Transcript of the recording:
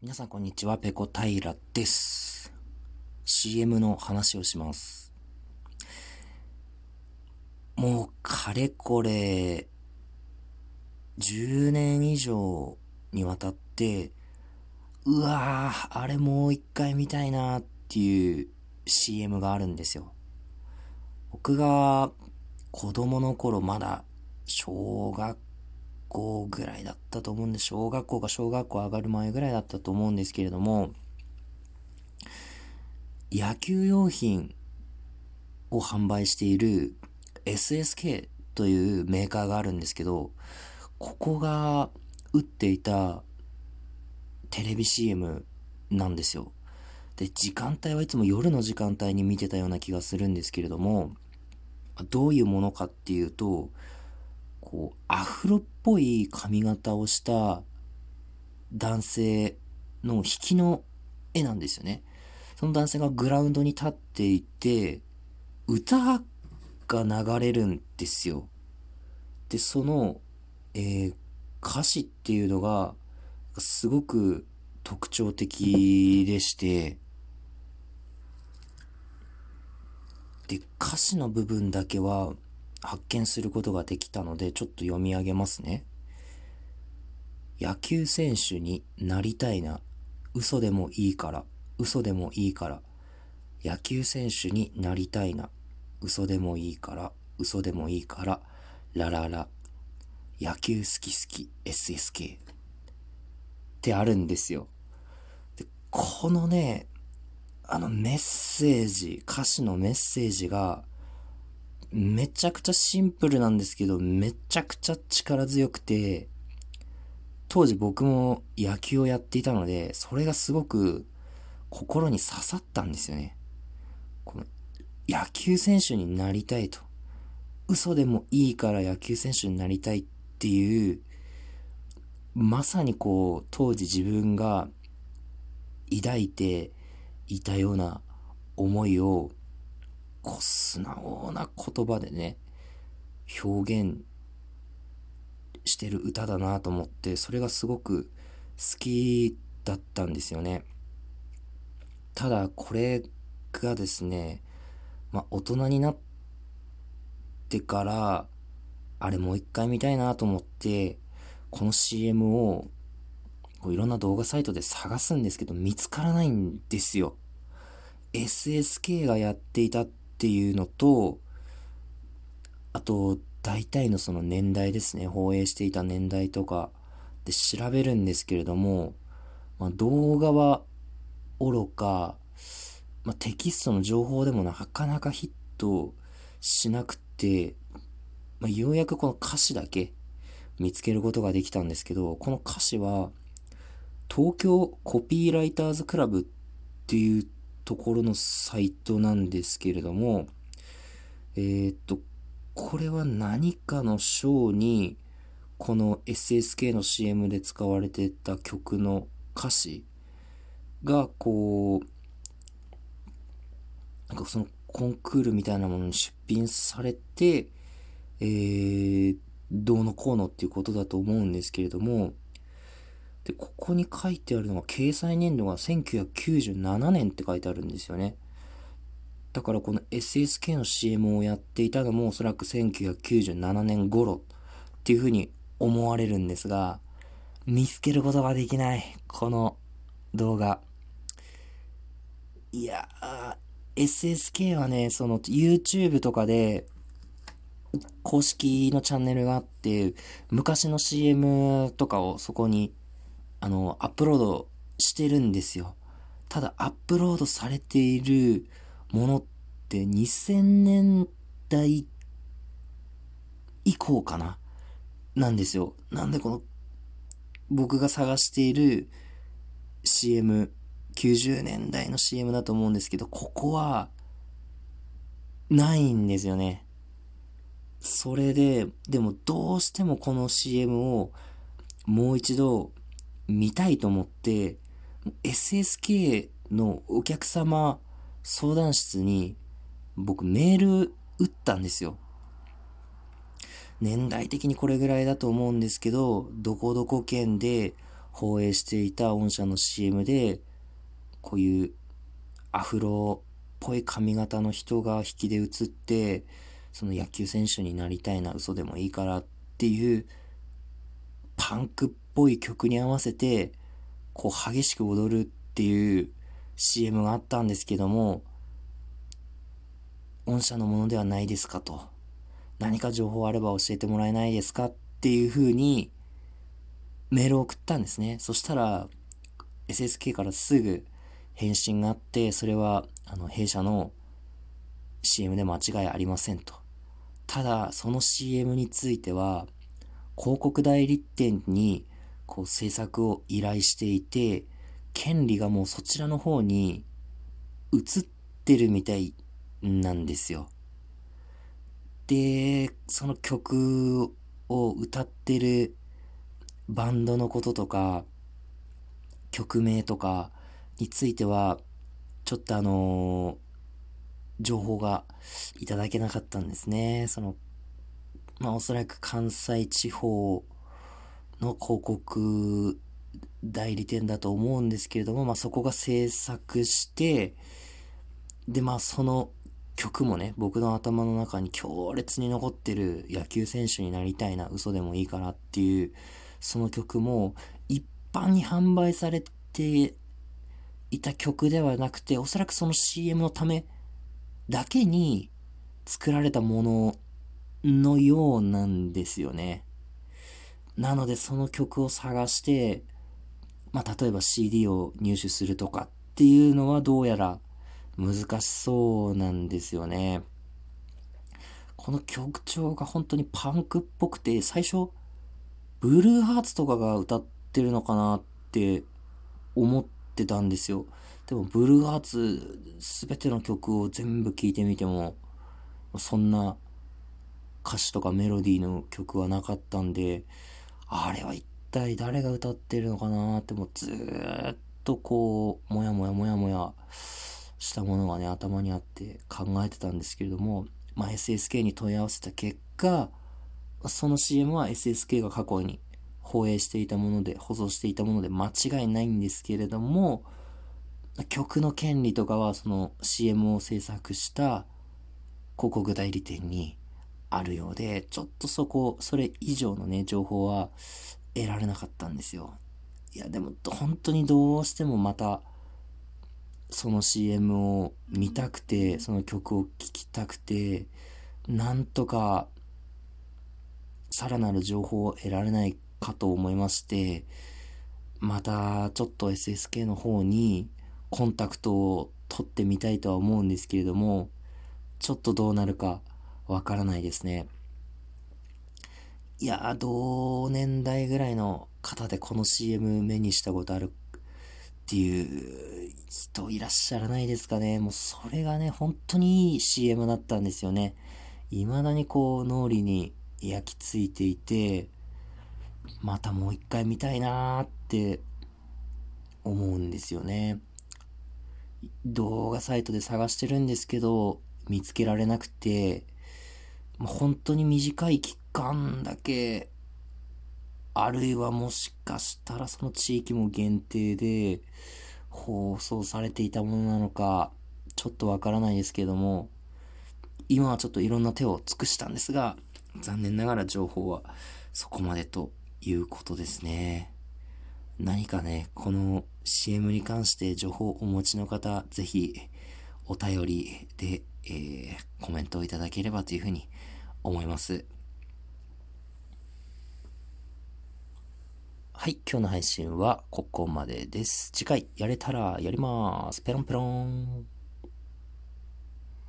皆さんこんにちは、ペコ平です。CM の話をします。もう、かれこれ、10年以上にわたって、うわぁ、あれもう一回見たいなっていう CM があるんですよ。僕が子供の頃まだ小学校ぐらいだったと思うんで、小学校か小学校上がる前ぐらいだったと思うんですけれども、野球用品を販売している SSK というメーカーがあるんですけど、ここが打っていたテレビ CM なんですよ。で、時間帯はいつも夜の時間帯に見てたような気がするんですけれども、どういうものかっていうと、こう、アフロっぽい髪型をした男性の引きの絵なんですよね。その男性がグラウンドに立っていて、歌が流れるんですよ。で、その、えー、歌詞っていうのが、すごく特徴的でして、で、歌詞の部分だけは、発見することができたので、ちょっと読み上げますね。野球選手になりたいな。嘘でもいいから。嘘でもいいから。野球選手になりたいな。嘘でもいいから。嘘でもいいから。ラララ。野球好き好き SSK。ってあるんですよ。で、このね、あのメッセージ、歌詞のメッセージが、めちゃくちゃシンプルなんですけど、めちゃくちゃ力強くて、当時僕も野球をやっていたので、それがすごく心に刺さったんですよね。この野球選手になりたいと。嘘でもいいから野球選手になりたいっていう、まさにこう、当時自分が抱いていたような思いをこう素直な言葉でね、表現してる歌だなと思って、それがすごく好きだったんですよね。ただ、これがですね、まあ、大人になってから、あれもう一回見たいなと思って、この CM をこういろんな動画サイトで探すんですけど、見つからないんですよ。SSK がやっていたっっていうのと、あと、大体のその年代ですね、放映していた年代とかで調べるんですけれども、まあ、動画は愚か、まあ、テキストの情報でもなかなかヒットしなくて、まあ、ようやくこの歌詞だけ見つけることができたんですけど、この歌詞は、東京コピーライターズクラブっていうところのサイトなんですけれども、えー、っと、これは何かのショーに、この SSK の CM で使われてた曲の歌詞が、こう、なんかそのコンクールみたいなものに出品されて、えー、どうのこうのっていうことだと思うんですけれども、で、ここに書いてあるのが、掲載年度が1997年って書いてあるんですよね。だからこの SSK の CM をやっていたのもおそらく1997年頃っていうふうに思われるんですが、見つけることができない。この動画。いやー、SSK はね、その YouTube とかで公式のチャンネルがあって、昔の CM とかをそこにあの、アップロードしてるんですよ。ただ、アップロードされているものって2000年代以降かな？なんですよ。なんでこの、僕が探している CM、90年代の CM だと思うんですけど、ここは、ないんですよね。それで、でもどうしてもこの CM をもう一度見たいと思って、SSK のお客様相談室に僕メール打ったんですよ。年代的にこれぐらいだと思うんですけど、どこどこ県で放映していた御社の CM で、こういうアフロっぽい髪型の人が引きで映って、その野球選手になりたいな、嘘でもいいからっていう、パンクっぽい曲に合わせて、こう激しく踊るっていう CM があったんですけども、御社のものではないですかと。何か情報あれば教えてもらえないですかっていう風にメールを送ったんですね。そしたら SSK からすぐ返信があって、それはあの弊社の CM で間違いありませんと。ただ、その CM については、広告代理店にこう制作を依頼していて、権利がもうそちらの方に移ってるみたいなんですよ。で、その曲を歌ってるバンドのこととか、曲名とかについては、ちょっとあのー、情報がいただけなかったんですね。その、まあおそらく関西地方の広告代理店だと思うんですけれども、まあそこが制作して、でまあその曲もね、僕の頭の中に強烈に残ってる野球選手になりたいな、嘘でもいいからっていう、その曲も一般に販売されていた曲ではなくて、おそらくその CM のためだけに作られたもののようなんですよね。なのでその曲を探して、まあ、例えば CD を入手するとかっていうのはどうやら難しそうなんですよね。この曲調が本当にパンクっぽくて、最初、ブルーハーツとかが歌ってるのかなって思ってたんですよ。でも、ブルーハーツ全ての曲を全部聴いてみても、そんな歌詞とかメロディーの曲はなかったんで、あれは一体誰が歌ってるのかなってもうずーっとこう、もやもやもやもやしたものがね、頭にあって考えてたんですけれども、まあ、SSK に問い合わせた結果、その CM は SSK が過去に放映していたもので、保存していたもので間違いないんですけれども、曲の権利とかはその CM を制作した広告代理店にあるようで、ちょっとそこ、それ以上のね、情報は得られなかったんですよ。いや、でも本当にどうしてもまた、その CM を見たくて、その曲を聴きたくて、なんとか、さらなる情報を得られないかと思いまして、またちょっと SSK の方にコンタクトを取ってみたいとは思うんですけれども、ちょっとどうなるかわからないですね。いや同年代ぐらいの方でこの CM 目にしたことあるっていう人いらっしゃらないですかね。もうそれがね、本当にいい CM だったんですよね。未だにこう脳裏に焼き付いていて、またもう一回見たいなーって思うんですよね。動画サイトで探してるんですけど、見つけられなくて、本当に短い期間だけあるいはもしかしたらその地域も限定で放送されていたものなのか、ちょっとわからないですけども、今はちょっといろんな手を尽くしたんですが、残念ながら情報はそこまでということですね。何かね、この CM に関して情報をお持ちの方、ぜひお便りで、えー、コメントをいただければというふうに思います。はい、今日の配信はここまでです。次回やれたらやります。ペロンペロン。